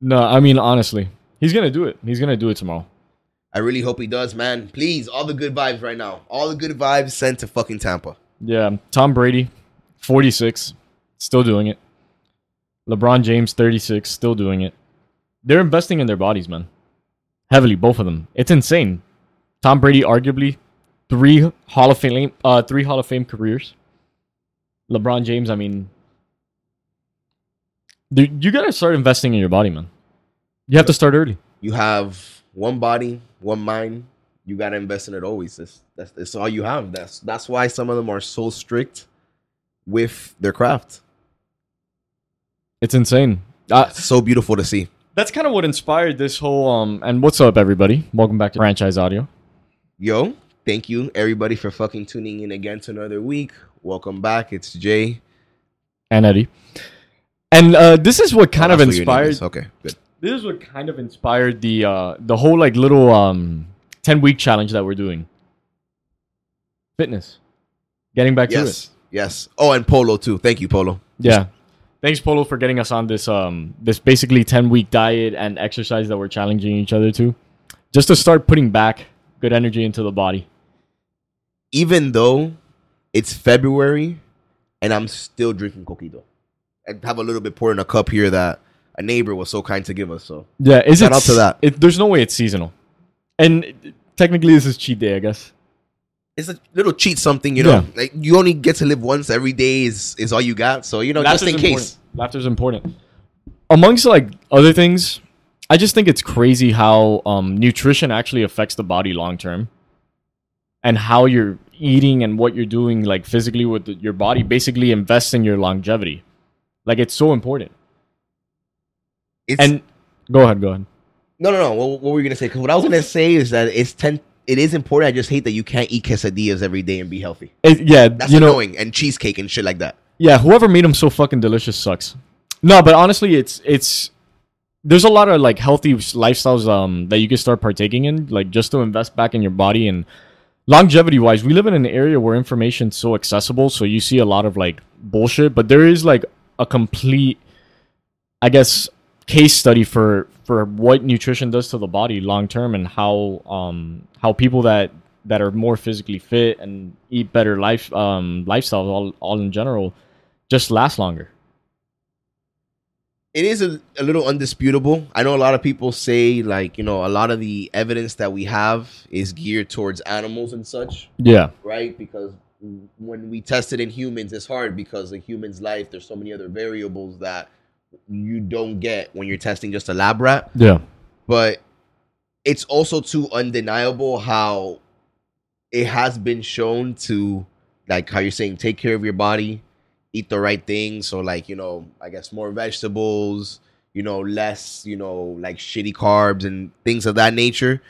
No, I mean honestly, he's gonna do it. He's gonna do it tomorrow. I really hope he does, man. Please, all the good vibes right now. All the good vibes sent to fucking Tampa. Yeah, Tom Brady, forty six, still doing it. LeBron James, thirty six, still doing it. They're investing in their bodies, man. Heavily, both of them. It's insane. Tom Brady, arguably three Hall of Fame, uh, three Hall of Fame careers. LeBron James, I mean, dude, you gotta start investing in your body, man. You have to start early. You have one body, one mind. You gotta invest in it always. That's that's, that's all you have. That's that's why some of them are so strict with their craft. It's insane. Uh, So beautiful to see. that's kind of what inspired this whole um. And what's up, everybody? Welcome back to Franchise Audio. Yo, thank you everybody for fucking tuning in again to another week. Welcome back. It's Jay. and Eddie. And uh, this is what kind Oh, of that's what your name inspired. Okay, good. This is what kind of inspired the uh, the whole like little um ten week challenge that we're doing. Fitness, getting back to it. yes. Oh, and Polo too. Thank you, Polo. Yeah. Thanks, Polo, for getting us on this um this basically ten week diet and exercise that we're challenging each other to, just to start putting back good energy into the body. Even though it's February and I'm still drinking coquito. I have a little bit poured in a cup here that a neighbor was so kind to give us. So Yeah, is Shout it out to that. It, there's no way it's seasonal, and technically this is cheat day, I guess. it's a little cheat something, you know. Yeah. Like you only get to live once every day is is all you got. So you know, just in Laughter's case. important. Laughter's important. Amongst like other things, I just think it's crazy how um, nutrition actually affects the body long term, and how you're eating and what you're doing like physically with the, your body basically invests in your longevity. Like it's so important. It's And go ahead, go ahead. no, no, no. What, what were you gonna say? Because what I was gonna say is that it's ten. It is important. I just hate that you can't eat quesadillas every day and be healthy. It- yeah, That's you know, annoying. and cheesecake and shit like that. Yeah, whoever made them so fucking delicious sucks. No, but honestly, it's it's there's a lot of like healthy lifestyles um that you can start partaking in, like just to invest back in your body and longevity wise. We live in an area where information's so accessible, so you see a lot of like bullshit, but there is like a complete, I guess, case study for for what nutrition does to the body long term and how um how people that that are more physically fit and eat better life um lifestyles all all in general just last longer. it is a, a little undisputable. I know a lot of people say like you know a lot of the evidence that we have is geared towards animals and such, Yeah. right? Because when we test it in humans, it's hard because in humans' life there's so many other variables that you don't get when you're testing just a lab rat. Yeah. But it's also too undeniable how it has been shown to like how you're saying take care of your body eat the right things so like you know i guess more vegetables you know less you know like shitty carbs and things of that nature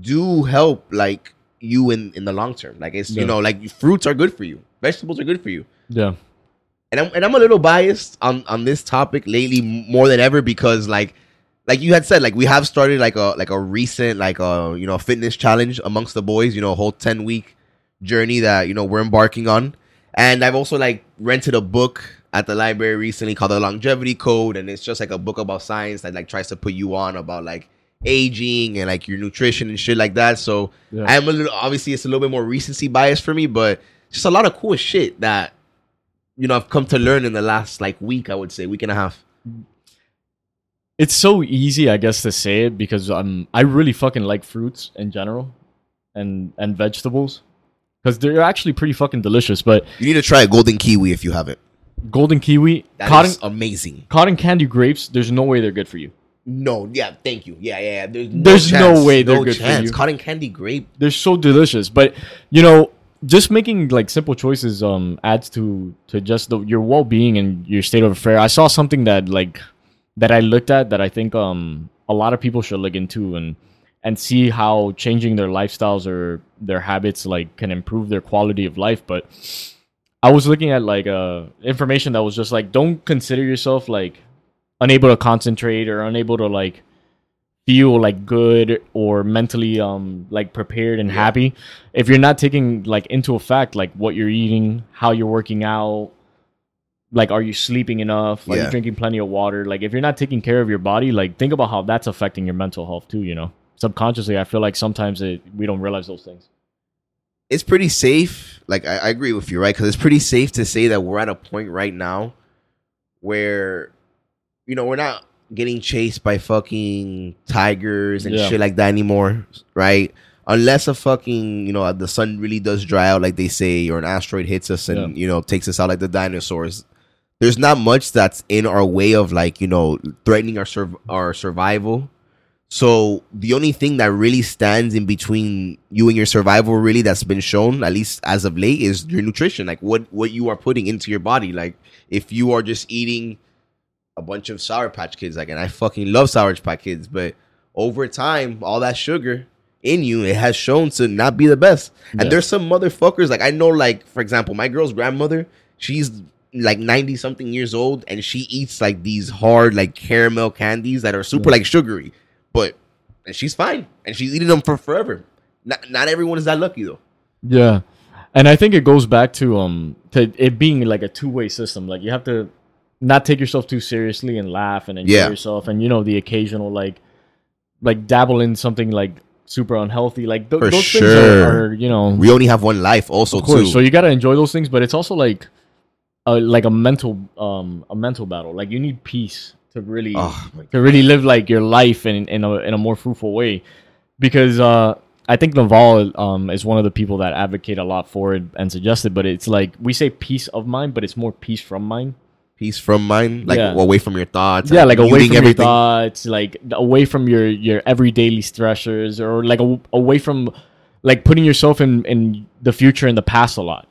do help like you in in the long term. Like it's Yeah. you know like fruits are good for you. Vegetables are good for you. Yeah. and I'm and I'm a little biased on on this topic lately more than ever because like like you had said like we have started like a like a recent like a you know fitness challenge amongst the boys you know a whole 10 week journey that you know we're embarking on. And I've also like rented a book at the library recently called the longevity code. And it's just like a book about science that like tries to put you on about like aging and like your nutrition and shit like that so Yeah. I'm a little obviously it's a little bit more recency bias for me but just a lot of cool shit that you know I've come to learn in the last like week I would say week and a half It's so easy, I guess, to say it because I'm I really fucking like fruits in general and and vegetables because they're actually pretty fucking delicious. But you need to try a golden kiwi if you haven't golden kiwi, That is cotton amazing cotton candy grapes, there's no way they're good for you. No yeah thank you yeah yeah, yeah. there's no, There's no way they're no good for you. cotton candy grape They're so delicious, but you know, just making like simple choices um adds to to just the, your well being and your state of affair. I saw something that like that I looked at that I think um a lot of people should look into and and see how changing their lifestyles or their habits like can improve their quality of life. But I was looking at like uh information that was just like don't consider yourself like unable to concentrate or unable to like feel like good or mentally um like prepared and Yeah. happy if you're not taking like into effect like what you're eating how you're working out like are you sleeping enough? Are Yeah. you drinking plenty of water? Like if you're not taking care of your body, like think about how that's affecting your mental health too. You know, subconsciously, I feel like sometimes it, we don't realize those things. it's pretty safe. Like I, I agree with you, right? Because it's pretty safe to say that we're at a point right now where, you know, we're not getting chased by fucking tigers and Yeah. shit like that anymore, right? Unless a fucking, you know, the sun really does dry out, like they say, or an asteroid hits us and Yeah. you know takes us out like the dinosaurs. There's not much that's in our way of like you know threatening our sur- our survival. So the only thing that really stands in between you and your survival, really, that's been shown, at least as of late, is your nutrition. Like what what you are putting into your body. Like if you are just eating a bunch of Sour Patch Kids, like, and I fucking love Sour Patch Kids, but over time, all that sugar in you, it has shown to not be the best. And Yeah. there's some motherfuckers, like I know, like for example, my girl's grandmother, she's like 90 something years old and she eats like these hard like caramel candies that are super like sugary but and she's fine and she's eating them for forever not, not everyone is that lucky though Yeah, and I think it goes back to um to it being like a two way system. Like you have to not take yourself too seriously and laugh and enjoy Yeah. yourself, and you know the occasional like like dabble in something like super unhealthy. Like th- For those things are, are you know we only have one life also too So you gotta enjoy those things, but it's also like a like a mental um a mental battle. Like you need peace to really oh to really live like your life in in a in a more fruitful way, because uh, I think Naval um is one of the people that advocate a lot for it and suggest it. But it's like we say peace of mind, but it's more peace from mind. Peace from mine like Yeah. away from your thoughts yeah, and like away from your thoughts, like away from your your everyday stressors, or like a, away from like putting yourself in in the future and the past a lot.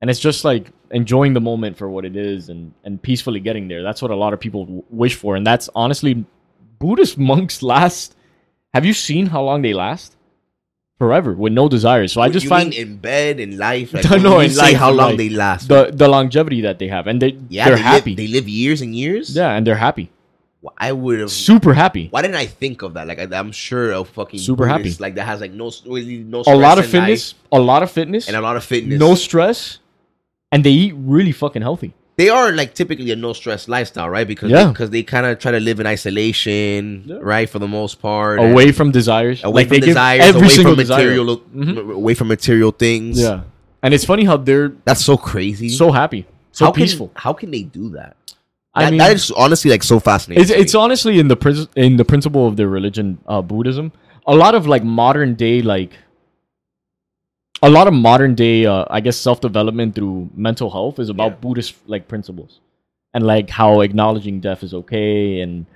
And it's just like enjoying the moment for what it is and and peacefully getting there. That's what a lot of people w- wish for, and that's honestly Buddhist monks last. Have you seen how long they last? Forever with no desires. So I just you find in bed in life like, No, when no, you in life, how long life. they last the the longevity that they have, and they yeah they're they happy. live, they live years and years yeah, and they're happy, i would have super happy. why didn't i think of that like I, i'm sure a fucking Super happy. Like that has like no really no A lot of fitness, life a lot of fitness, and a lot of fitness no stress, and they eat really fucking healthy. They are like typically a no stress lifestyle, right? Because Yeah. because they, kind of try to live in isolation, Yeah. right, for the most part, Away from desires, away Like, from they desires, every away single from desire. material, Mhm. away from material things. Yeah, and it's funny how they're that's so crazy. so happy, so how peaceful. Can, how can they do that? I That- mean, that is honestly like so fascinating. it's it's honestly in the prin- in the principle of their religion, uh, Buddhism. A lot of like modern day like. A lot of modern day, uh, I guess, self development through mental health is about Yeah. Buddhist like principles, and like how acknowledging death is okay, and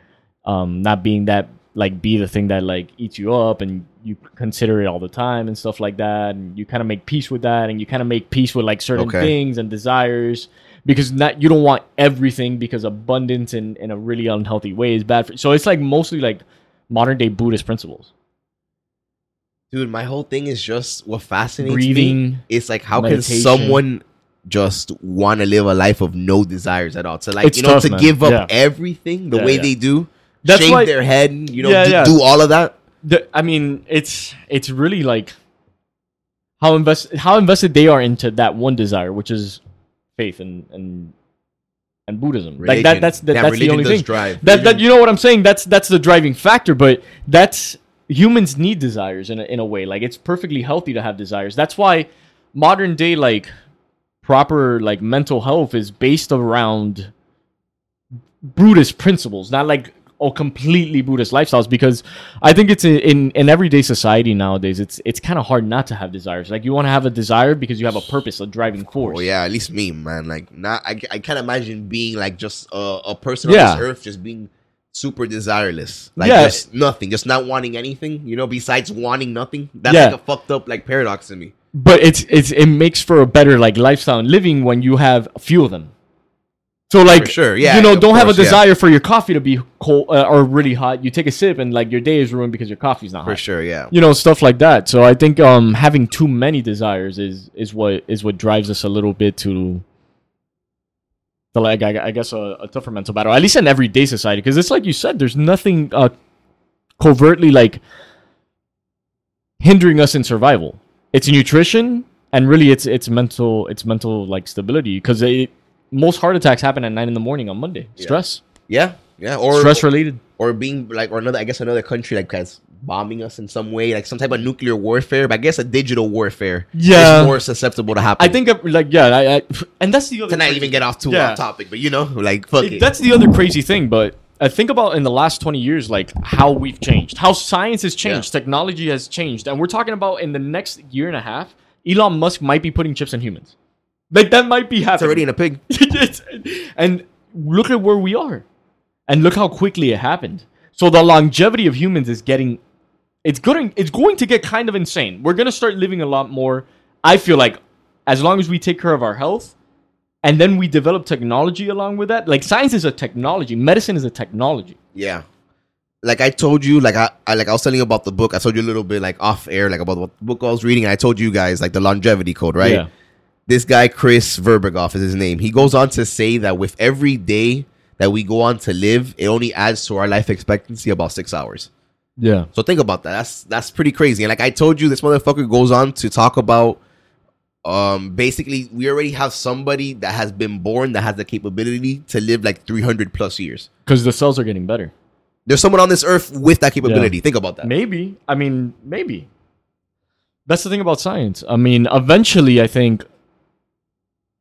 um, not being that like be the thing that like eats you up, and you consider it all the time and stuff like that, and you kind of make peace with that, and you kind of make peace with like certain Okay. things and desires, because not you don't want everything because abundance in in a really unhealthy way is bad for. So it's like mostly like modern day Buddhist principles, dude. My whole thing is just what fascinates me. breathing. It's like how meditation. can someone just want to live a life of no desires at all? To like It's you know tough, to man. give up Yeah. everything the Yeah, way yeah. they do, That's shave why- their head, you know, Yeah, do, all of that. the, I mean, it's it's really like how invest how invested they are into that one desire, which is faith and and and Buddhism. Like that that's that, Damn, that's the only does thing. drive. That that you know what I'm saying? That's that's the driving factor. But that's humans need desires in a, in a way. Like it's perfectly healthy to have desires. That's why modern day like proper like mental health is based around Buddhist principles, not like oh completely Buddhist lifestyles. Because I think it's in in, in everyday society nowadays. It's it's kind of hard not to have desires. Like you want to have a desire because you have a purpose, a driving force. Oh yeah, at least me, man. Like, not I, I can't imagine being like just a, a person Yeah. on this earth just being super desireless, like Yeah. just nothing, just not wanting anything. You know, besides wanting nothing. That's Yeah. like a fucked up like paradox to me. but it's it's it makes for a better like lifestyle and living when you have a few of them. So like, sure, yeah, you know, don't have a course, yeah. desire for your coffee to be cold uh, or really hot. You take a sip and like your day is ruined because your coffee's not hot. For hot. sure, yeah. You know, stuff like that. So I think um having too many desires is is what is what drives us a little bit to. To like I, I guess a, a tougher mental battle, at least in everyday society, because it's like you said, there's nothing uh, covertly like hindering us in survival. It's nutrition and really it's it's mental it's mental like stability because most heart attacks happen at nine in the morning on Monday. Yeah. Stress, Yeah, yeah, or stress related. or being like or another I guess another country like has bombing us in some way, like some type of nuclear warfare. But I guess a digital warfare Yeah. is more susceptible to happen. I think uh, like yeah, I, I, and that's the other. to not even get off too Yeah. off topic, but you know, like fuck It- it. that's the other crazy thing. But I think about in the last twenty years, like how we've changed, how science has changed, technology has changed, and we're talking about in the next year and a half, Elon Musk might be putting chips in humans. Like that might be It's happening. already in a pig. And look at where we are, and look how quickly it happened. So the longevity of humans is getting, it's going, it's going to get kind of insane. We're gonna start living a lot more. I feel like, as long as we take care of our health, and then we develop technology along with that. Like science is a technology, medicine is a technology. Yeah. Like I told you, like I, I like I was telling you about the book. I told you a little bit like off air, like about what the book I was reading, and I told you guys like the longevity code, right? Yeah. This guy Chris Verbergoff is his name. He goes on to say that with every day that we go on to live, it only adds to our life expectancy about six hours. Yeah. So think about that. That's that's pretty crazy. And like I told you, this motherfucker goes on to talk about um basically we already have somebody that has been born that has the capability to live like 300 plus years. Because the cells are getting better. There's someone on this earth with that capability. Think about that. Maybe. I mean, maybe. That's the thing about science. I mean, eventually, I think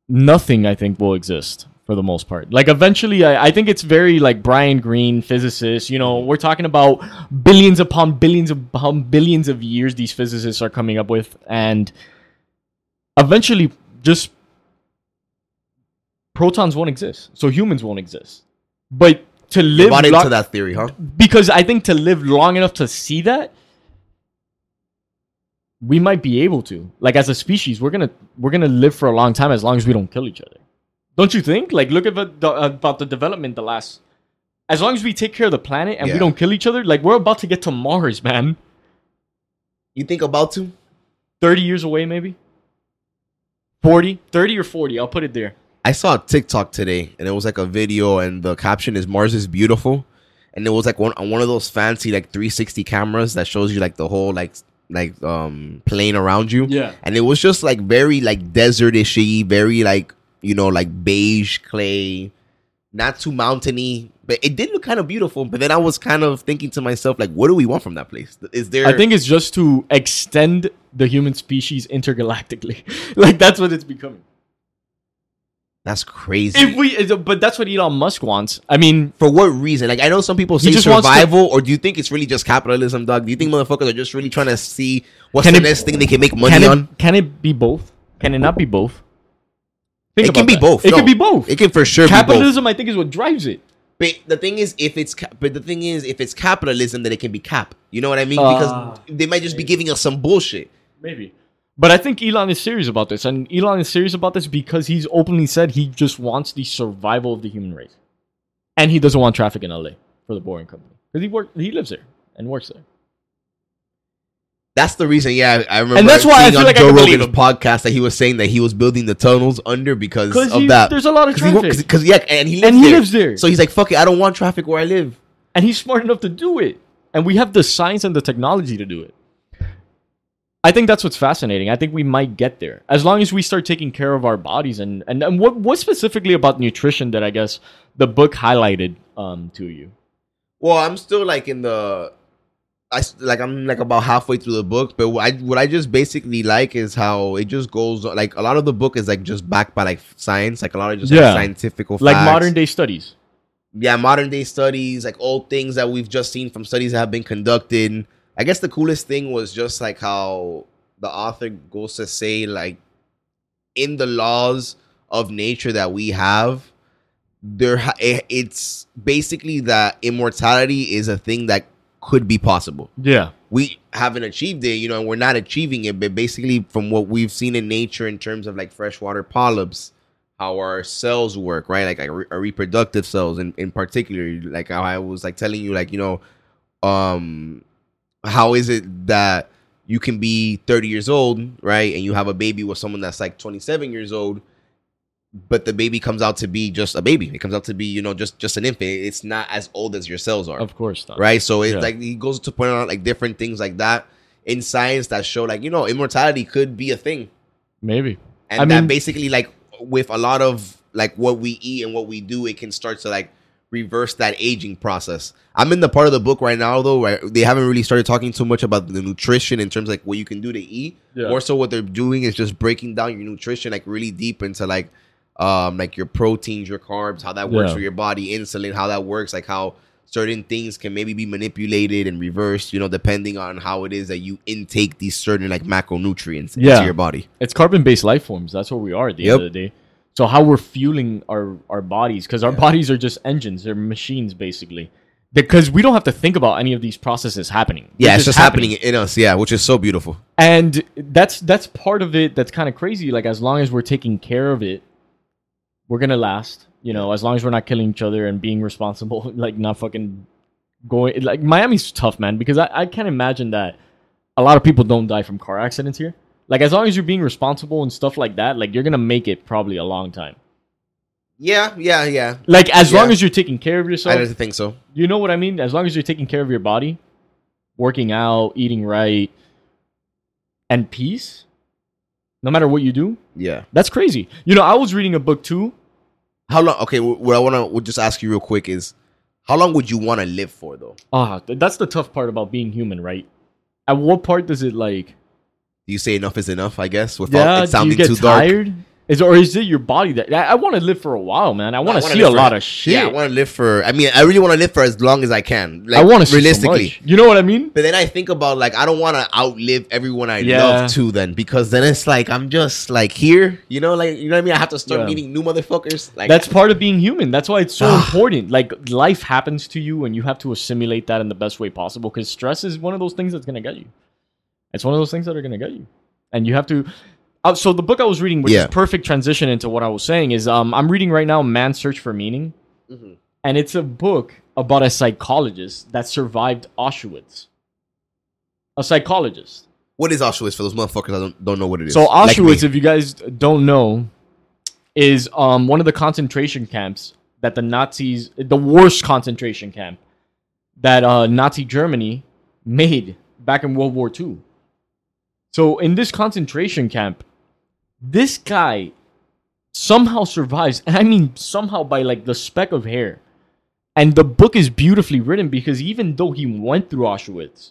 nothing. I think will exist for the most part. Like eventually, I, I think it's very like Brian Greene, physicist. You know, we're talking about billions upon billions upon billions of years. These physicists are coming up with, and eventually, just protons won't exist. So humans won't exist. But to live bought into that theory, huh? because I think to live long enough to see that, we might be able to. Like as a species, we're gonna we're gonna live for a long time as long as we don't kill each other. Don't you think? Like look at the, the about the development the last. As long as we take care of the planet and Yeah. we don't kill each other, like we're about to get to Mars, man. You think about to? Thirty years away, maybe. 40, 30 or forty. I'll put it there. I saw a TikTok today, and it was like a video, and the caption is "Mars is beautiful," and it was like one on one of those fancy like 360 cameras that shows you like the whole like like um plane around you. Yeah. and it was just like very like desertishy, very like you know like beige clay, not too mountainy, but it did look kind of beautiful. But then I was kind of thinking to myself, like, what do we want from that place? Is there? I think it's just to extend the human species intergalactically. like that's what it's becoming. that's crazy. If we, but that's what Elon Musk wants. I mean, For what reason? Like I know some people say wants to- survival, or do you think it's really just capitalism, dog? Do you think motherfuckers are just really trying to see what's the it- next thing they can make money can on? can it be both? Can it not be both? Think It can be that. both. It no. can be both. It can for sure be. Capitalism, I think, is what drives it. But the thing is, if it's ca- but the thing is, if it's capitalism, then it can be cap. You know what I mean? Ah. because they might just be giving us some bullshit. Maybe. But I think Elon is serious about this, and Elon is serious about this because he's openly said he just wants the survival of the human race, and he doesn't want traffic in LA for the Boring Company because he work he lives there and works there. That's the reason. Yeah, I remember. And that's why I feel on like I Joe believe Rogan's podcast that he was saying that he was building the tunnels under because of that. there's a lot of traffic, Because yeah, and he lives and he there. lives there, So he's like, "Fuck it, I don't want traffic where I live." and he's smart enough to do it, and we have the science and the technology to do it. I think that's what's fascinating. I think we might get there as long as we start taking care of our bodies and and, and what what specifically about nutrition that I guess the book highlighted um to you. Well, I'm still like in the, I like I'm like about halfway through the book, but what I what I just basically like is how it just goes like a lot of the book is like just backed by like science, like a lot of just Yeah. like scientific Like modern day studies. yeah, modern day studies, like old things that we've just seen from studies that have been conducted. I guess the coolest thing was just like how the author goes to say like in the laws of nature that we have there it's basically that immortality is a thing that could be possible Yeah. we haven't achieved it, you know, and we're not achieving it. But basically, from what we've seen in nature in terms of like freshwater polyps, how our cells work, right? Like our, our reproductive cells, in, in particular, like how I was like telling you, like you know, um, how is it that you can be 30 years old, right, and you have a baby with someone that's like 27 years old, but the baby comes out to be just a baby. It comes out to be, you know, just just an infant. It's not as old as your cells are Of course not. right? So it's Yeah. like he goes to point out like different things like that in science that show like you know immortality could be a thing, Maybe. and I that mean- basically like with a lot of like what we eat and what we do, it can start to like reverse that aging process. I'm in the part of the book right now though where they haven't really started talking too much about the nutrition in terms of like what you can do to eat. Yeah. More so what they're doing is just breaking down your nutrition like really deep into like um like your proteins, your carbs, how that works Yeah. for your body, insulin, how that works, like how certain things can maybe be manipulated and reversed, you know, depending on how it is that you intake these certain like macronutrients Yeah. into your body. It's carbon based life forms. That's what we are at the Yep. end of the day. So how we're fueling our our bodies because our Yeah. bodies are just engines. They're machines basically. Because we don't have to think about any of these processes happening. Yeah, it's just happening. in us, yeah, which is so beautiful. and that's that's part of it. That's kind of crazy. Like as long as we're taking care of it, we're gonna last. You know, as long as we're not killing each other and being responsible, like not fucking going. Like Miami's tough, man. Because I I can't imagine that a lot of people don't die from car accidents here. Like as long as you're being responsible and stuff like that, like you're gonna make it probably a long time. Yeah, yeah, yeah. Like as long as you're taking care of yourself. I don't think so. you know what I mean? As long as you're taking care of your body, working out, eating right, and peace, no matter what you do, Yeah. that's crazy. You know, I was reading a book too. How long? Okay, what I want to just ask you real quick is, how long would you want to live for though? Ah, th- that's the tough part about being human, right? At what part does it like? Do you say enough is enough? I guess without Yeah, it sounding too dark. Is or is it your body that I, I want to live for a while, man? I want to see a lot of shit. Yeah, I want to live for. I mean, I really want to live for as long as I can. Like, I want to see realistically. So much. You know what I mean? But then I think about like I don't want to outlive everyone I Yeah. love too. Then because then it's like I'm just like here, you know, like you know what I mean. I have to start Yeah. meeting new motherfuckers. Like That's part of being human. That's why it's so important. Like life happens to you, and you have to assimilate that in the best way possible. Because stress is one of those things that's gonna get you. It's one of those things that are gonna get you, and you have to. Uh, so the book I was reading, which Yeah. is perfect transition into what I was saying, is um, I'm reading right now "Man's Search for Meaning," Mhm. and it's a book about a psychologist that survived Auschwitz. A psychologist. what is Auschwitz for those motherfuckers? I don't, don't know what it is. So Like. Auschwitz, if you guys don't know, is um one of the concentration camps that the Nazis, the worst concentration camp that uh, Nazi Germany made back in World War II. So in this concentration camp, this guy somehow survives, and I mean somehow by like the speck of hair. And the book is beautifully written because even though he went through Auschwitz,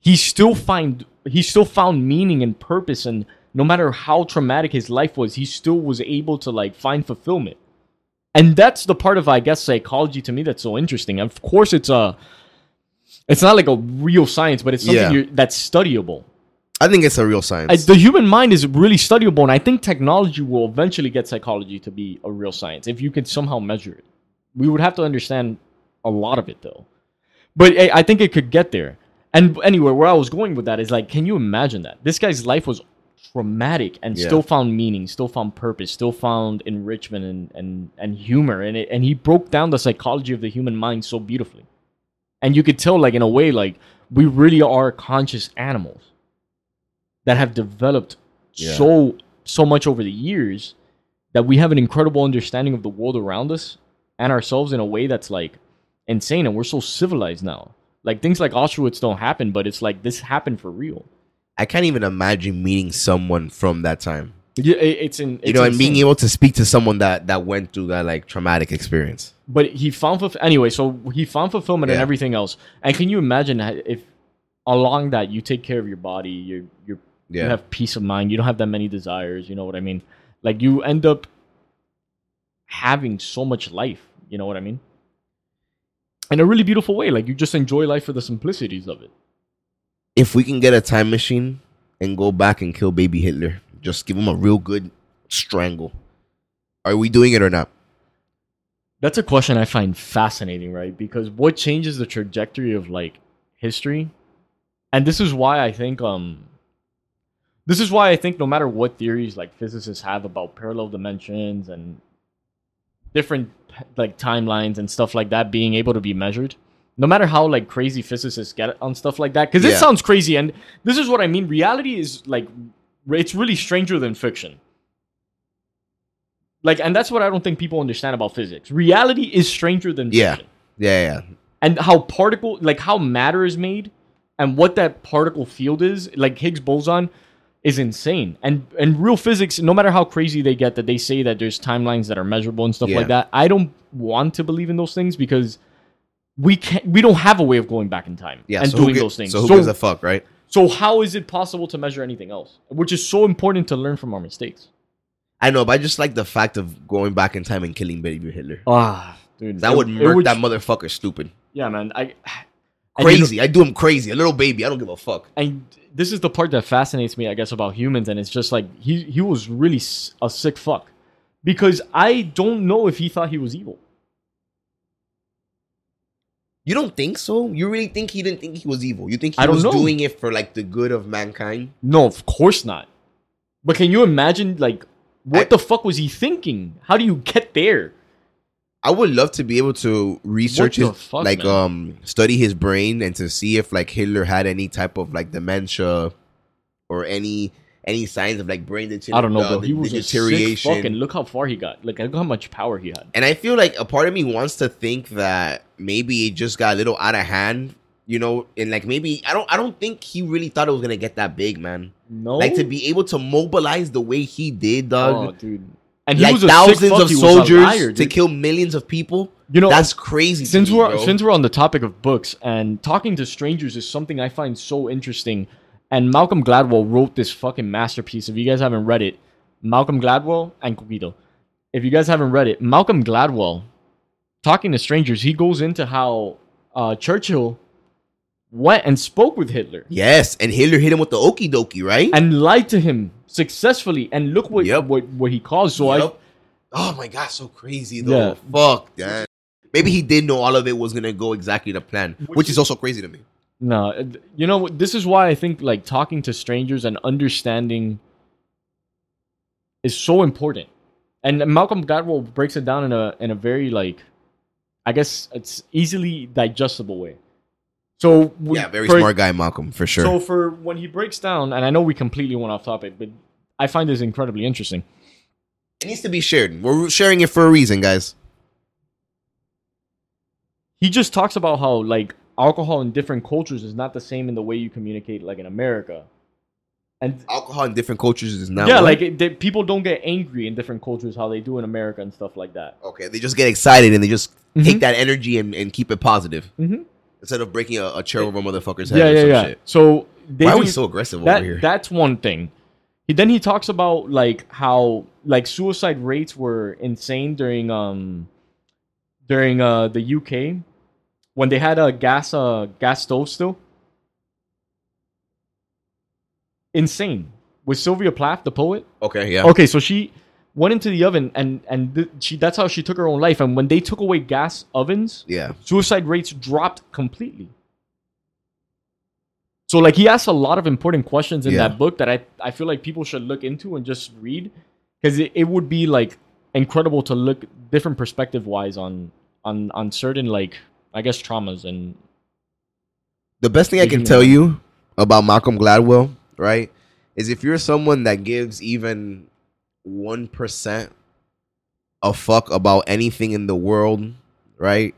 he still find he still found meaning and purpose and no matter how traumatic his life was he still was able to like find fulfillment and that's the part of i guess psychology to me that's so interesting of course it's a it's not like a real science but it's something Yeah. you're, that's studyable I think it's a real I, science. the human mind is really studyable and i think technology will eventually get psychology to be a real science if you could somehow measure it. We would have to understand a lot of it though. But I, I think it could get there. And anyway where i was going with that is like can you imagine that? This guy's life was traumatic and Yeah. still found meaning still found purpose still found enrichment and and, and humor in it and he broke down the psychology of the human mind so beautifully. And you could tell like in a way like we really are conscious animals that have developed Yeah. so so much over the years that we have an incredible understanding of the world around us and ourselves in a way that's like insane and we're so civilized now like things like auschwitz don't happen but it's like this happened for real I can't even imagine meeting someone from that time. yeah, it's in it's you know, and being able to speak to someone that that went through that like traumatic experience. but he found fulf- anyway so he found fulfillment and everything else and can you imagine uh, if along that you take care of your body you you Yeah, you have peace of mind you don't have that many desires you know what i mean like you end up having so much life you know what i mean in a really beautiful way like you just enjoy life for the simplicities of it if we can get a time machine and go back and kill baby Hitler, just give him a real good strangle. Are we doing it or not? That's a question I find fascinating, right? Because what changes the trajectory of like history? And this is why I think um this is why I think no matter what theories like physicists have about parallel dimensions and different like timelines and stuff like that being able to be measured, no matter how like crazy physicists get on stuff like that, because it Yeah. sounds crazy and this is what I mean. Reality is like it's really stranger than fiction. Like, and that's what I don't think people understand about physics. Reality is stranger than Yeah. fiction. Yeah, yeah. And how particle, like how matter is made, and what that particle field is, like Higgs boson, is insane. And and real physics, no matter how crazy they get, that they say that there's timelines that are measurable and stuff Yeah. like that. I don't want to believe in those things because we can't. We don't have a way of going back in time Yeah, and so doing gi- those things. So who So, gives a fuck, right? so how is it possible to measure anything else? Which is so important to learn from our mistakes. I know, but I just like the fact of going back in time and killing baby Hitler. Ah, dude, That it- would murk that motherfucker stupid. Yeah, man. I and you know- Crazy. I do him crazy. A little baby. I don't give a fuck. and this is the part that fascinates me, I guess, about humans, and it's just like he he was really a sick fuck because I don't know if he thought he was evil. You don't think so? You really think he didn't think he was evil? You think he I don't was know. doing it for like the good of mankind? No, of course not. But can you imagine, like, what I- the fuck was he thinking? How do you get there? I would love to be able to research his fuck, like man? um study his brain and to see if like Hitler had any type of like dementia or any any signs of like brain deterioration. I don't know, but he was a sick deterioration. fuck, and look how far he got. Like, look how much power he had. And I feel like a part of me wants to think that maybe it just got a little out of hand, you know, and like maybe I don't I don't think he really thought it was gonna get that big, man. No, Like to be able to mobilize the way he did, dog. oh, dude. And he like was a thousands of he was a soldiers liar, to kill millions of people. You know, That's crazy. since me, we're bro. since we're on the topic of books and talking to strangers is something I find so interesting. And Malcolm Gladwell wrote this fucking masterpiece. If you guys haven't read it, Malcolm Gladwell and Coquito. If you guys haven't read it, Malcolm Gladwell, talking to strangers, he goes into how uh, Churchill went and spoke with Hitler yes, and Hitler hit him with the okie dokie, right? and lied to him successfully. And look what Yep. what, what he caused. So I, oh my god, so crazy though. Yeah. Fuck, man. Maybe he didn't know all of it was gonna go exactly the plan, which, Which is also crazy to me. No, you know this is why I think like talking to strangers and understanding is so important. And Malcolm Gladwell breaks it down in a in a very like, I guess it's easily digestible way. So we- Yeah, very for- smart guy, Malcolm, for sure. So for when he breaks down, and I know we completely went off topic, but I find this incredibly interesting. it needs to be shared. We're sharing it for a reason, guys. He just talks about how like alcohol in different cultures is not the same in the way you communicate like in America. And Alcohol in different cultures is not. yeah, like it, they, people don't get angry in different cultures how they do in America and stuff like that. okay, they just get excited and they just Mhm. take that energy and, and keep it positive Mhm. instead of breaking a, a chair over a motherfucker's head. Yeah, or yeah, some yeah. Shit. So they Why are we so aggressive that over here? that's one thing. He then he talks about like how like suicide rates were insane during um during uh the UK when they had a gas uh gas stove still. Insane. With Sylvia Plath, the poet. okay, yeah. Okay, so she went into the oven and and th- she that's how she took her own life. And when they took away gas ovens, Yeah. suicide rates dropped completely. So like he asks a lot of important questions in Yeah. that book that I, I feel like people should look into and just read because it, it would be like incredible to look different perspective wise on on on certain like I guess traumas and The best thing I can tell you about Malcolm Gladwell, right, is if you're someone that gives even one percent a fuck about anything in the world, right?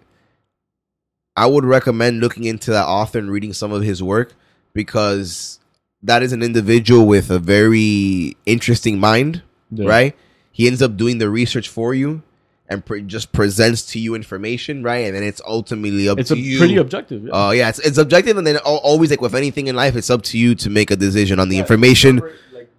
I would recommend looking into that author and reading some of his work because that is an individual with a very interesting mind, right? He ends up doing the research for you and pre- just presents to you information, right? And then it's ultimately up It's to a you. pretty objective. Yeah. Uh, yeah, it's, it's objective, and then always like with anything in life, it's up to you to make a decision on the information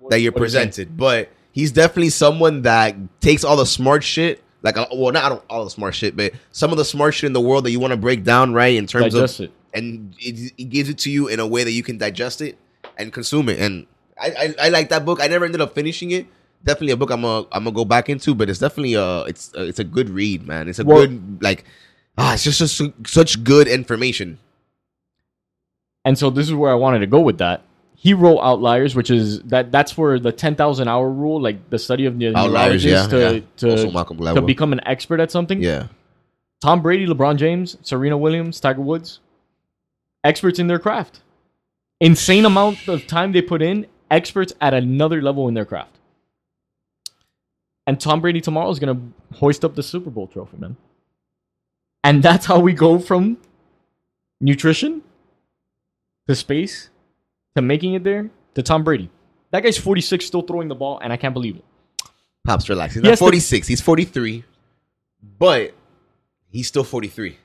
that you're presented. But he's definitely someone that takes all the smart shit, like well, not all- all the smart shit, but some of the smart shit in the world that you want to break down, right? In terms Digest of, it. And it, it gives it to you in a way that you can digest it and consume it. And I, I, I like that book. I never ended up finishing it. Definitely a book I'm gonna I'm gonna go back into, but it's definitely a it's uh, it's a good read, man. It's a Well- good like ah, it's just, just such good information. And so this is where I wanted to go with that. He wrote Outliers, which is that that's where the ten thousand hour rule, like the study of the Outliers, yeah, to yeah. to to become an expert at something. yeah, Tom Brady, LeBron James, Serena Williams, Tiger Woods, experts in their craft. Insane amount of time they put in, experts at another level in their craft. And Tom Brady tomorrow is gonna hoist up the Super Bowl trophy, man. And that's how we go from nutrition to space to making it there to Tom Brady. That guy's 46, still throwing the ball, and I can't believe it. Pops, relax. He's He not has to- 46. He's 43. But he's still 43.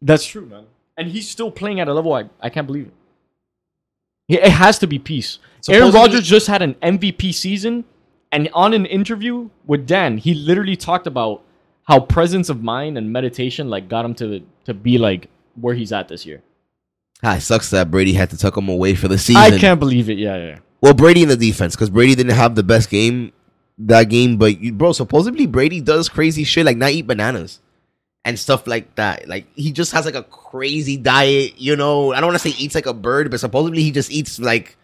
That's true, man. And he's still playing at a level I, I can't believe it. Yeah, it has to be peace. Aaron Supposedly- Rodgers just had an MVP season, and on an interview with Dan, he literally talked about how presence of mind and meditation like got him to to be like where he's at this year. Ah, it sucks that Brady had to tuck him away for the season. I can't believe it. Yeah, yeah. Well, Brady in the defense because Brady didn't have the best game that game, but you, bro, supposedly Brady does crazy shit like not eat bananas and stuff like that. Like he just has like a crazy diet, you know. I don't want to say eats like a bird, but supposedly he just eats like.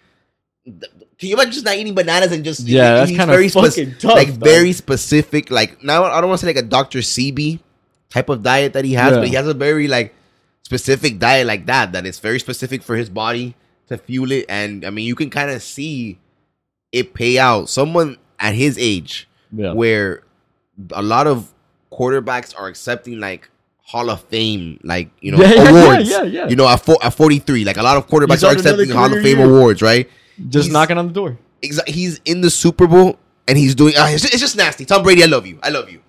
Can you imagine just not eating bananas and just Yeah, that's very spec- fucking tough, like dog. very specific. Like now, I don't want to say like a Doctor CB type of diet that he has, Yeah. but he has a very like specific diet like that that is very specific for his body to fuel it. And I mean, you can kind of see it pay out. Someone at his age, Yeah. where a lot of quarterbacks are accepting like Hall of Fame, like you know, Yeah, yeah, yeah, awards. yeah, yeah. You know, at, four, at 43, like a lot of quarterbacks are accepting Hall of Fame year. awards, right? Just He's- knocking on the door. Exa- he's in the Super Bowl and he's doing. Uh, it's, just, it's just nasty. Tom Brady, I love you. I love you.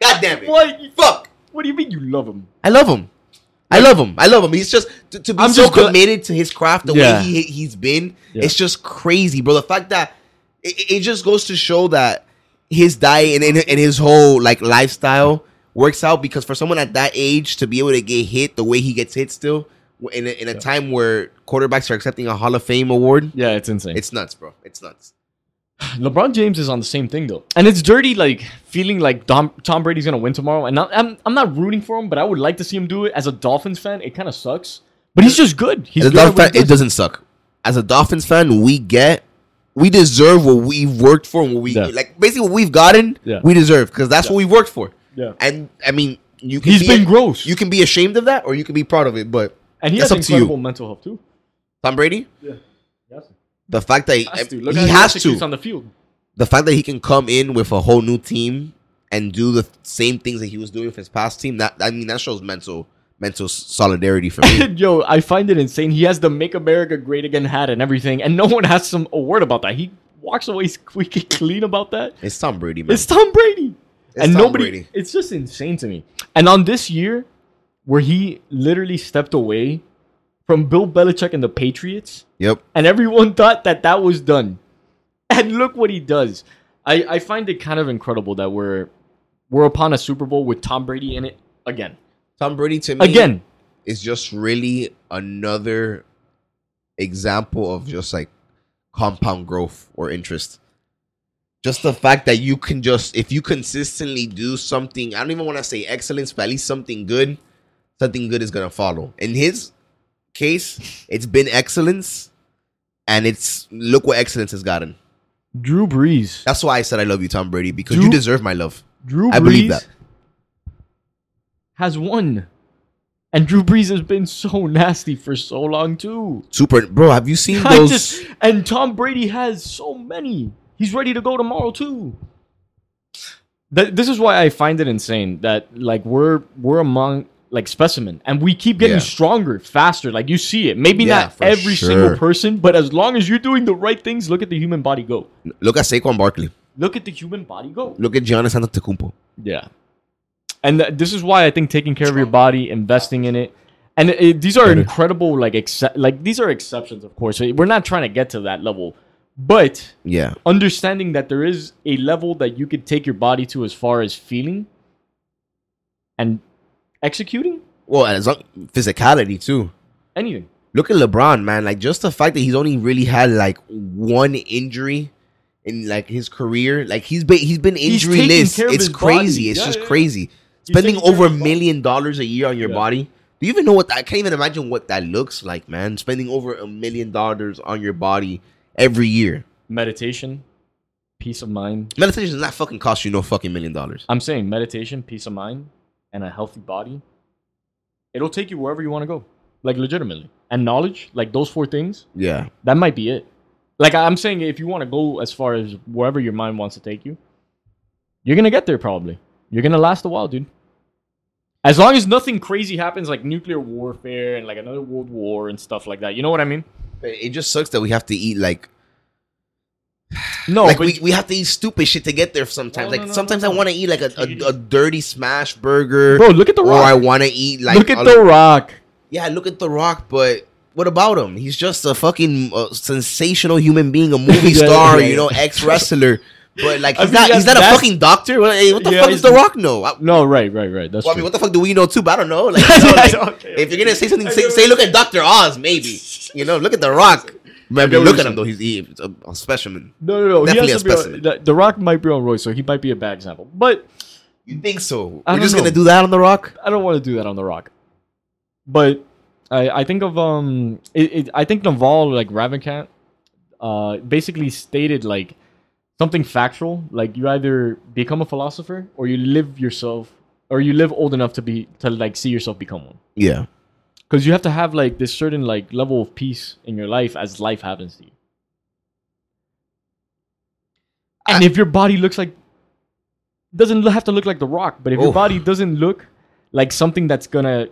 God damn it. What? Fuck. What do you mean you love him? I love him. I love him. I love him. He's just to, to be I'm so committed to his craft the Yeah. way he he's been. Yeah. It's just crazy, bro. The fact that it, it just goes to show that his diet and, and, and his whole like lifestyle works out because for someone at that age to be able to get hit the way he gets hit still in a, in a time where quarterbacks are accepting a Hall of Fame award, Yeah, it's insane. it's nuts, bro. It's nuts. LeBron James is on the same thing though, and it's dirty. Like feeling like Tom, Tom Brady's gonna win tomorrow, and not, I'm I'm not rooting for him, but I would like to see him do it. As a Dolphins fan, it kind of sucks, but he's just good. He's good fan, he it doesn't suck. As a Dolphins fan, we get, we deserve what we've worked for and what we Yeah. like. Basically, what we've gotten, Yeah. we deserve because that's what we've worked for. Yeah. And I mean, you can He's be been gross. You can be ashamed of that, or you can be proud of it. But and he that's has up to you. incredible mental health too. Tom Brady, Yeah, yes. the fact that he, Has to. Look he how has to, on the field. the fact that he can come in with a whole new team and do the same things that he was doing with his past team. That I mean, that shows mental mental solidarity for me. Yo, I find it insane. He has the "Make America Great Again" hat and everything, and no one has some a word about that. He walks away squeaky clean about that. it's Tom Brady, man. It's Tom Brady. It's and Tom nobody Brady. it's just insane to me. And on this year where he literally stepped away from Bill Belichick and the Patriots Yep. and everyone thought that that was done. And look what he does. I I find it kind of incredible that we're we're upon a Super Bowl with Tom Brady in it again. Tom Brady to me Again. is just really another example of just like compound growth or interest. Just the fact that you can just if you consistently do something, I don't even want to say excellence, but at least something good, something good is gonna follow. In his case, it's been excellence, and it's look what excellence has gotten. Drew Brees. That's why I said I love you, Tom Brady, because Drew- you deserve my love. Drew Brees I believe that. Has won. And Drew Brees has been so nasty for so long too. Super, bro. Have you seen I those? just, and Tom Brady has so many. He's ready to go tomorrow too. Th- this is why I find it insane that like we're we're among like specimen and we keep getting Yeah. stronger, faster. Like you see it. Maybe Yeah, not every sure. single person, but as long as you're doing the right things, look at the human body go. Look at Saquon Barkley. Look at the human body go. Look at Giannis Antetokounmpo. Yeah. And th- this is why I think taking care of your body, investing in it, and it, it- these are Better. incredible. Like exce- like these are exceptions, of course. We're not trying to get to that level, but Yeah, understanding that there is a level that you could take your body to as far as feeling and executing well, as long, physicality too. anything. Look at LeBron, man. Like just the fact that he's only really had like one injury in like his career. Like he's been he's been He's injury list. It's crazy. body. It's Yeah, just yeah. crazy. Spending over a million dollars a year on your Yeah. body. Do you even know what that, I can't even imagine what that looks like, man. Spending over a million dollars on your body every year. Meditation, peace of mind. Meditation does not fucking cost you no fucking million dollars. I'm saying meditation, peace of mind, and a healthy body. It'll take you wherever you want to go, like legitimately. And knowledge, like those four things, Yeah. that might be it. Like I'm saying, if you want to go as far as wherever your mind wants to take you, you're gonna get there probably. You're gonna last a while, dude. As long as nothing crazy happens, like nuclear warfare and like another world war and stuff like that. You know what I mean? It just sucks that we have to eat like No, like but we, we have to eat stupid shit to get there sometimes. No, like no, no, sometimes no, I want to eat like a, a, a dirty smash burger. bro, look at the rock. or I want to eat like look at a- the rock. Yeah, look at The Rock, but what about him? He's just a fucking uh, sensational human being, a movie Yeah, star, yeah, you know, ex wrestler. But like, I he's mean, not. He's not a fucking doctor. What, hey, what the Yeah, fuck does The Rock know? I, No, right, right, right. That's well, I mean, what the fuck do we know too? But I don't know. Like, you know, like, Okay, if you're gonna say something, say, say look at Doctor Oz, maybe. You know, look at The Rock. I get look at him though. He's he, a, a specimen. No, no, no. He Definitely has a specimen. on, the, Rock might be on Roy, so he might be a bad example. But You think so? I We're just know. gonna do that on The Rock? I don't want to do that on the Rock. But I, I think of um, it, it, I think Naval like Ravikant, uh, basically stated like something factual. Like you either become a philosopher or you live yourself, or you live old enough to be to like see yourself become one. Yeah. Because you have to have like this certain like level of peace in your life as life happens to you. And I- if your body looks like doesn't have to look like the rock, but if your Oh. body doesn't look like something that's gonna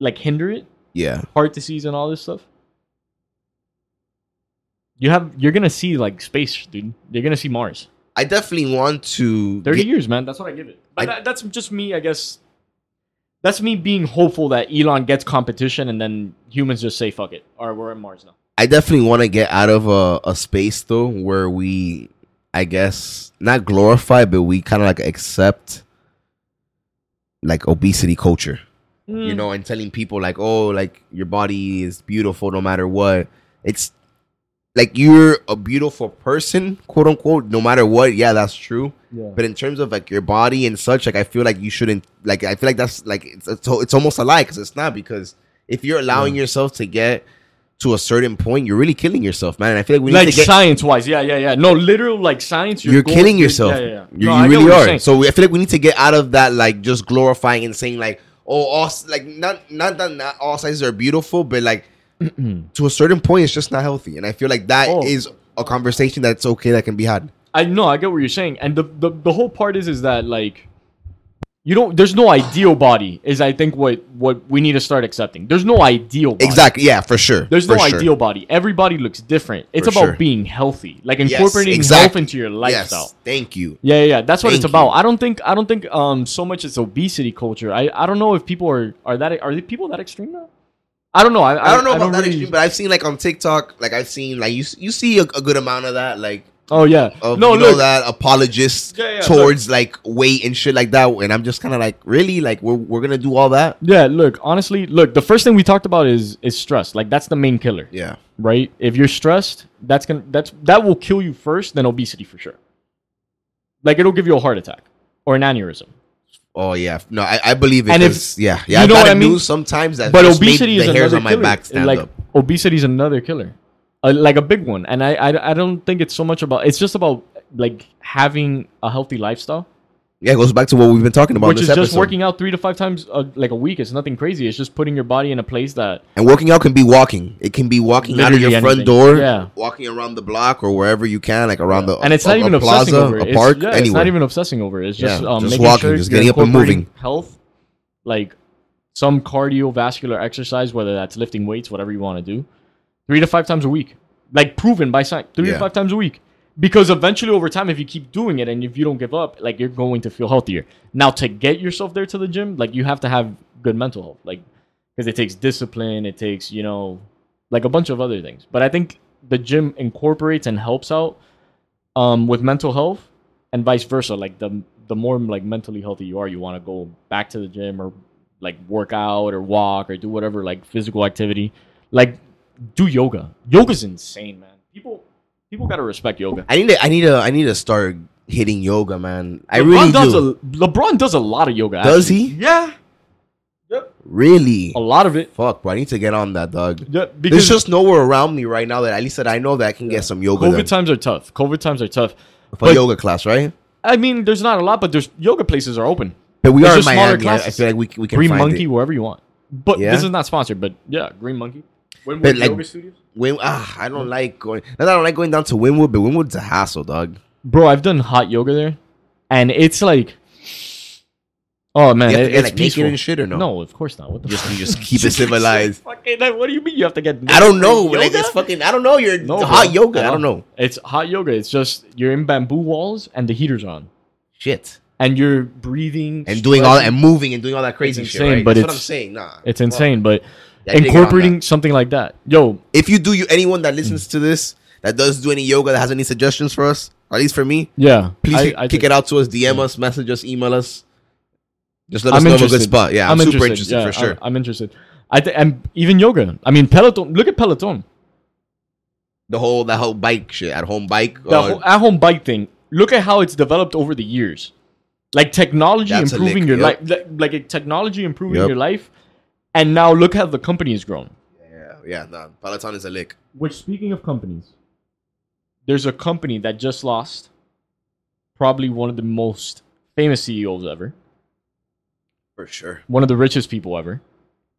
like hinder it, Yeah. heart disease and all this stuff, you have you're gonna see like space, dude. You're gonna see Mars. I definitely want to. Thirty get- years, man. That's what I give it. But I- that, that's just me, I guess. That's me being hopeful that Elon gets competition and then humans just say fuck it, or we're at Mars now. I definitely want to get out of a, a space though where we, I guess, not glorify, but we kind of like accept like obesity culture, Mm. you know, and telling people like, oh, like your body is beautiful no matter what. It's like you're a beautiful person, quote unquote, no matter what. Yeah, that's true. Yeah. But in terms of like your body and such, like I feel like you shouldn't. Like I feel like that's like it's it's, it's almost a lie because it's not because if you're allowing yourself to get to a certain point, you're really killing yourself, man. And I feel like we like need to get. science wise, yeah, yeah, yeah. No, literal like science. You're, going- killing yourself. Yeah, yeah, yeah. You, No, you really you're are. So I feel like we need to get out of that, like just glorifying and saying like, oh, all like not not that not all sizes are beautiful, but like to a certain point, it's just not healthy. And I feel like that is Oh. a conversation that's okay that can be had. I know, I get what you're saying, and the, the the whole part is is that like you don't. There's no ideal body. Is I think what what we need to start accepting. There's no ideal. Body. Exactly. Yeah, for sure. There's For no sure. ideal body. Everybody looks different. It's For about sure. being healthy, like Yes, incorporating health exactly. into your lifestyle. Yes. Thank you. Yeah, yeah, yeah. That's what it's about. you. I don't think I don't think um so much it's obesity culture. I, I don't know if people are are that are the people that extreme now? I don't know. I, I don't know about that really- extreme, but I've seen like on TikTok, like I've seen like you you see a, a good amount of that, like Oh yeah. of no, you know that apologists Yeah, yeah, towards like weight and shit like that, and I'm just kind of like, really, like we're we're gonna do all that? Yeah, look. Honestly, look. The first thing we talked about is is stress. Like that's the main killer, Yeah, right? If you're stressed, that's gonna that's that will kill you first, then obesity for sure. Like it'll give you a heart attack or an aneurysm. Oh yeah, no, I, I believe it. And if- 'cause, yeah, you yeah, I've know what I mean? sometimes that But obesity is the hairs another on my killer. back stand like up. obesity is another killer, uh, like a big one. And I, I I don't think it's so much about. It's just about like having a healthy lifestyle, Yeah, it goes back to what we've been talking about. which is this just working out three to five times uh, like a week. It's nothing crazy. It's just putting your body in a place that And working out can be walking. It can be walking out of your front door, Yeah. walking around the block or wherever you can, like around the and it's a, not a even obsessing plaza, over it. a It's- park, yeah, it's not even obsessing over it. It's just Yeah, um, just walking, sure just getting up and moving. Health, like some cardiovascular exercise, whether that's lifting weights, whatever you want to do, three to five times a week, like proven by science, three Yeah. to five times a week. Because eventually, over time, if you keep doing it and if you don't give up, like you're going to feel healthier. Now, to get yourself there to the gym, like you have to have good mental health, like because it takes discipline, it takes you know, like a bunch of other things. But I think the gym incorporates and helps out um, with mental health and vice versa. Like the the more like mentally healthy you are, you want to go back to the gym or like work out or walk or do whatever like physical activity. Like do yoga. Yoga's insane, man. People people gotta respect yoga. I need to, I need to, I need to start hitting yoga, man. I LeBron really does do. A, LeBron does a lot of yoga. Does actually. he? Yeah. Yep. really? A lot of it. Fuck, bro. I need to get on that, dog. Yeah, There's just nowhere around me right now that at least that I know that I can get some yoga. COVID done. times are tough. COVID times are tough. for but- yoga class, right? I mean, there's not a lot, but there's yoga places are open. But we There's are in just smaller Miami. I, I feel like we, we can Green find Monkey, it. wherever you want. But Yeah? this is not sponsored. But yeah, Green Monkey. But, like- Yoga Studios. Win, ah, I don't like going. Not that I don't like going down to Wynwood, but Wynwood's a hassle, dog. Bro, I've done hot yoga there, and it's like Oh man, you have it- to get it's like naked and shit or no? No, of course not. What the Just fuck? you just keep it civilized. Fucking, like, what do you mean you have to get? I don't know. Yoga? Like it's fucking. I don't know. You're No, hot bro. yoga. I don't know. It's hot yoga. It's just you're in bamboo walls and the heater's on, Shit. and you're breathing And doing all that and moving and doing all that crazy shit. insane, Right? but That's what I'm saying. Nah, It's Fuck. insane, but Yeah, I didn't get on incorporating something like that, yo, If you do, you anyone that listens hmm. to this that does do any yoga that has any suggestions for us, or at least for me, yeah, please I- kick- I kick it out to us, DM us, message us, email us. Just let us I'm know of a good spot. Yeah, I'm, super interested yeah, for sure. I'm, I'm interested. I think, and even yoga. I mean, Peloton. Look at Peloton. the whole that whole bike shit at home bike. The whole at-home bike thing. Look at how it's developed over the years. Like technology That's improving lick, your yep. life, like, like technology improving Yep. your life, and now look how the company has grown. yeah, yeah. Nah, Peloton is a lick. Which, speaking of companies, there's a company that just lost probably one of the most famous CEOs ever, For sure. one of the richest people ever.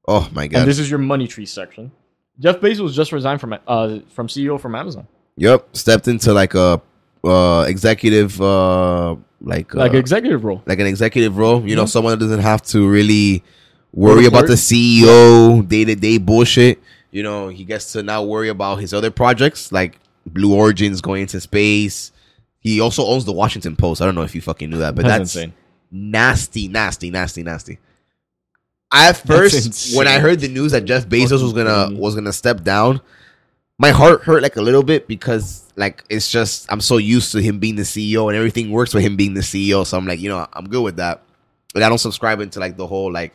Oh my god. And this is your money tree section. Jeff Bezos just resigned from uh from CEO from Amazon. yep. Stepped into like a uh executive uh like Like uh, executive role. like an executive role. You know, someone that doesn't have to really worry about the. CEO day to day bullshit. You know, he gets to now worry about his other projects like Blue Origins going into space. He also owns the Washington Post. I don't know if you fucking knew that, but That's that's, insane. nasty, nasty, nasty, nasty. At first, when I heard the news that Jeff Bezos was gonna was gonna step down, my heart hurt like a little bit because like it's just I'm so used to him being the CEO and everything works with him being the CEO. So I'm like, you know, I'm good with that. Like I don't subscribe into like the whole like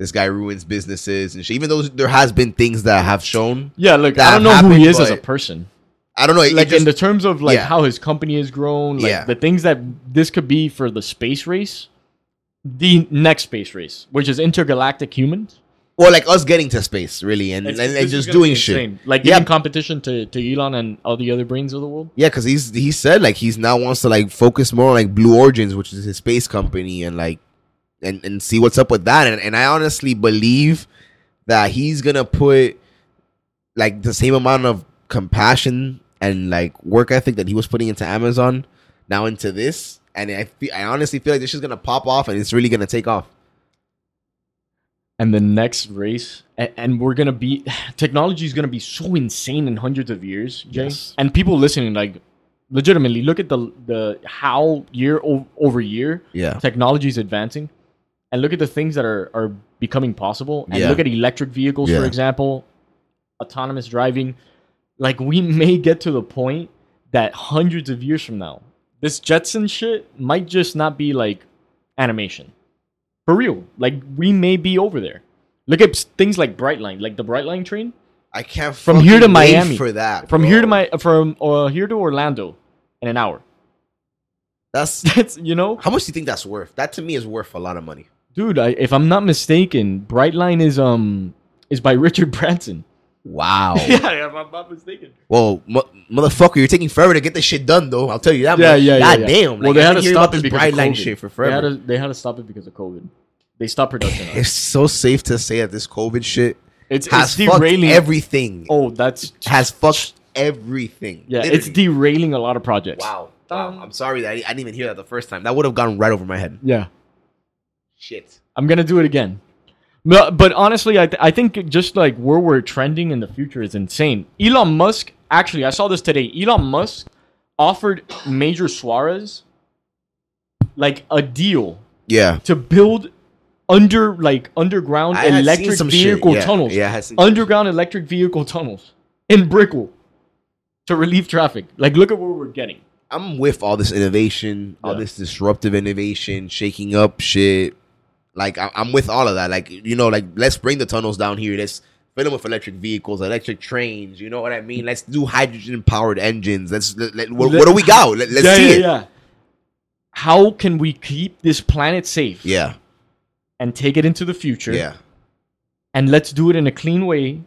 this guy ruins businesses and shit. Even though there has been things that have shown, Yeah, look, I don't know who he is as a person. I don't know. It, Like it just, in the terms of like yeah. how his company has grown, like Yeah. the things that this could be for the space race, the next space race, which is intergalactic humans. or like us getting to space really and, and, It's- and is just doing shit. Like Yeah. competition to, to Elon and all the other brains of the world. Yeah, because he's he said like he's now wants to like focus more on like Blue Origins, which is his space company, and like and and see what's up with that. And and I honestly believe that he's gonna put like the same amount of compassion and like work ethic that he was putting into Amazon now into this. And I feel, I honestly feel like this is gonna pop off and it's really gonna take off. and the next race and, and we're gonna be technology is gonna be so insane in hundreds of years jay Yes. and people listening like legitimately look at the the how year o- over year Yeah, technology is advancing and look at the things that are are becoming possible and Yeah. look at electric vehicles for example autonomous driving like we may get to the point that hundreds of years from now this jetson shit might just not be like animation for real like we may be over there look at things like brightline like the brightline train I can't From here to Miami. for that. from bro. here to my from uh, here to orlando in an hour that's that's you know how much do you think that's worth? That to me is worth a lot of money. Dude, I, if I'm not mistaken, Brightline is um is by Richard Branson. Wow. yeah, if I'm not mistaken. Well, mo- motherfucker, you're taking forever to get this shit done, though. I'll tell you that. Yeah, much. yeah, yeah. God yeah. damn. Well, like, they I've had been to hearing stop it this because bright of COVID. shit for They had, forever. to, they had to stop it because of COVID. They stopped production. It's so safe to say that this COVID shit It's, has it's fucked derailing. everything. oh, that's Has fucked everything. yeah. It's derailing a lot of projects. wow. Wow. Um, I'm sorry that I, I didn't even hear that the first time. That would have gone right over my head. Yeah, Shit. I'm gonna do it again. No, but honestly, I, th- I think just like where we're trending in the future is insane. Elon Musk, actually, I saw this today. Elon Musk offered Major Suarez like a deal Yeah. to build under like underground I electric some vehicle Yeah. tunnels. Yeah, I had seen- Underground electric vehicle tunnels in Brickell to relieve traffic. Like look at where we're getting. I'm with all this innovation, all Yeah. this disruptive innovation, shaking up shit. Like I- I'm with all of that. Like you know, like let's bring the tunnels down here. Let's fill them with electric vehicles, electric trains. You know what I mean? Let's do hydrogen powered engines. Let's let, let- what, what do we got? Let, us yeah, see yeah, it. yeah. How can we keep this planet safe Yeah, and take it into the future? yeah. And let's do it in a clean way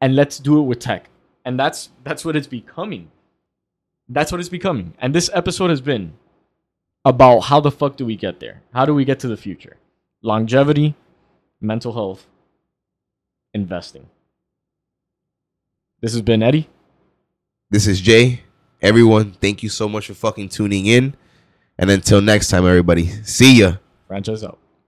and let's do it with tech. And that's that's what it's becoming. That's what it's becoming. And this episode has been about how the fuck do we get there? How do we get to the future? Longevity, mental health, investing. This has been Eddie. This is Jay. Everyone, thank you so much for fucking tuning in. And until next time, everybody, see ya. Franchise out.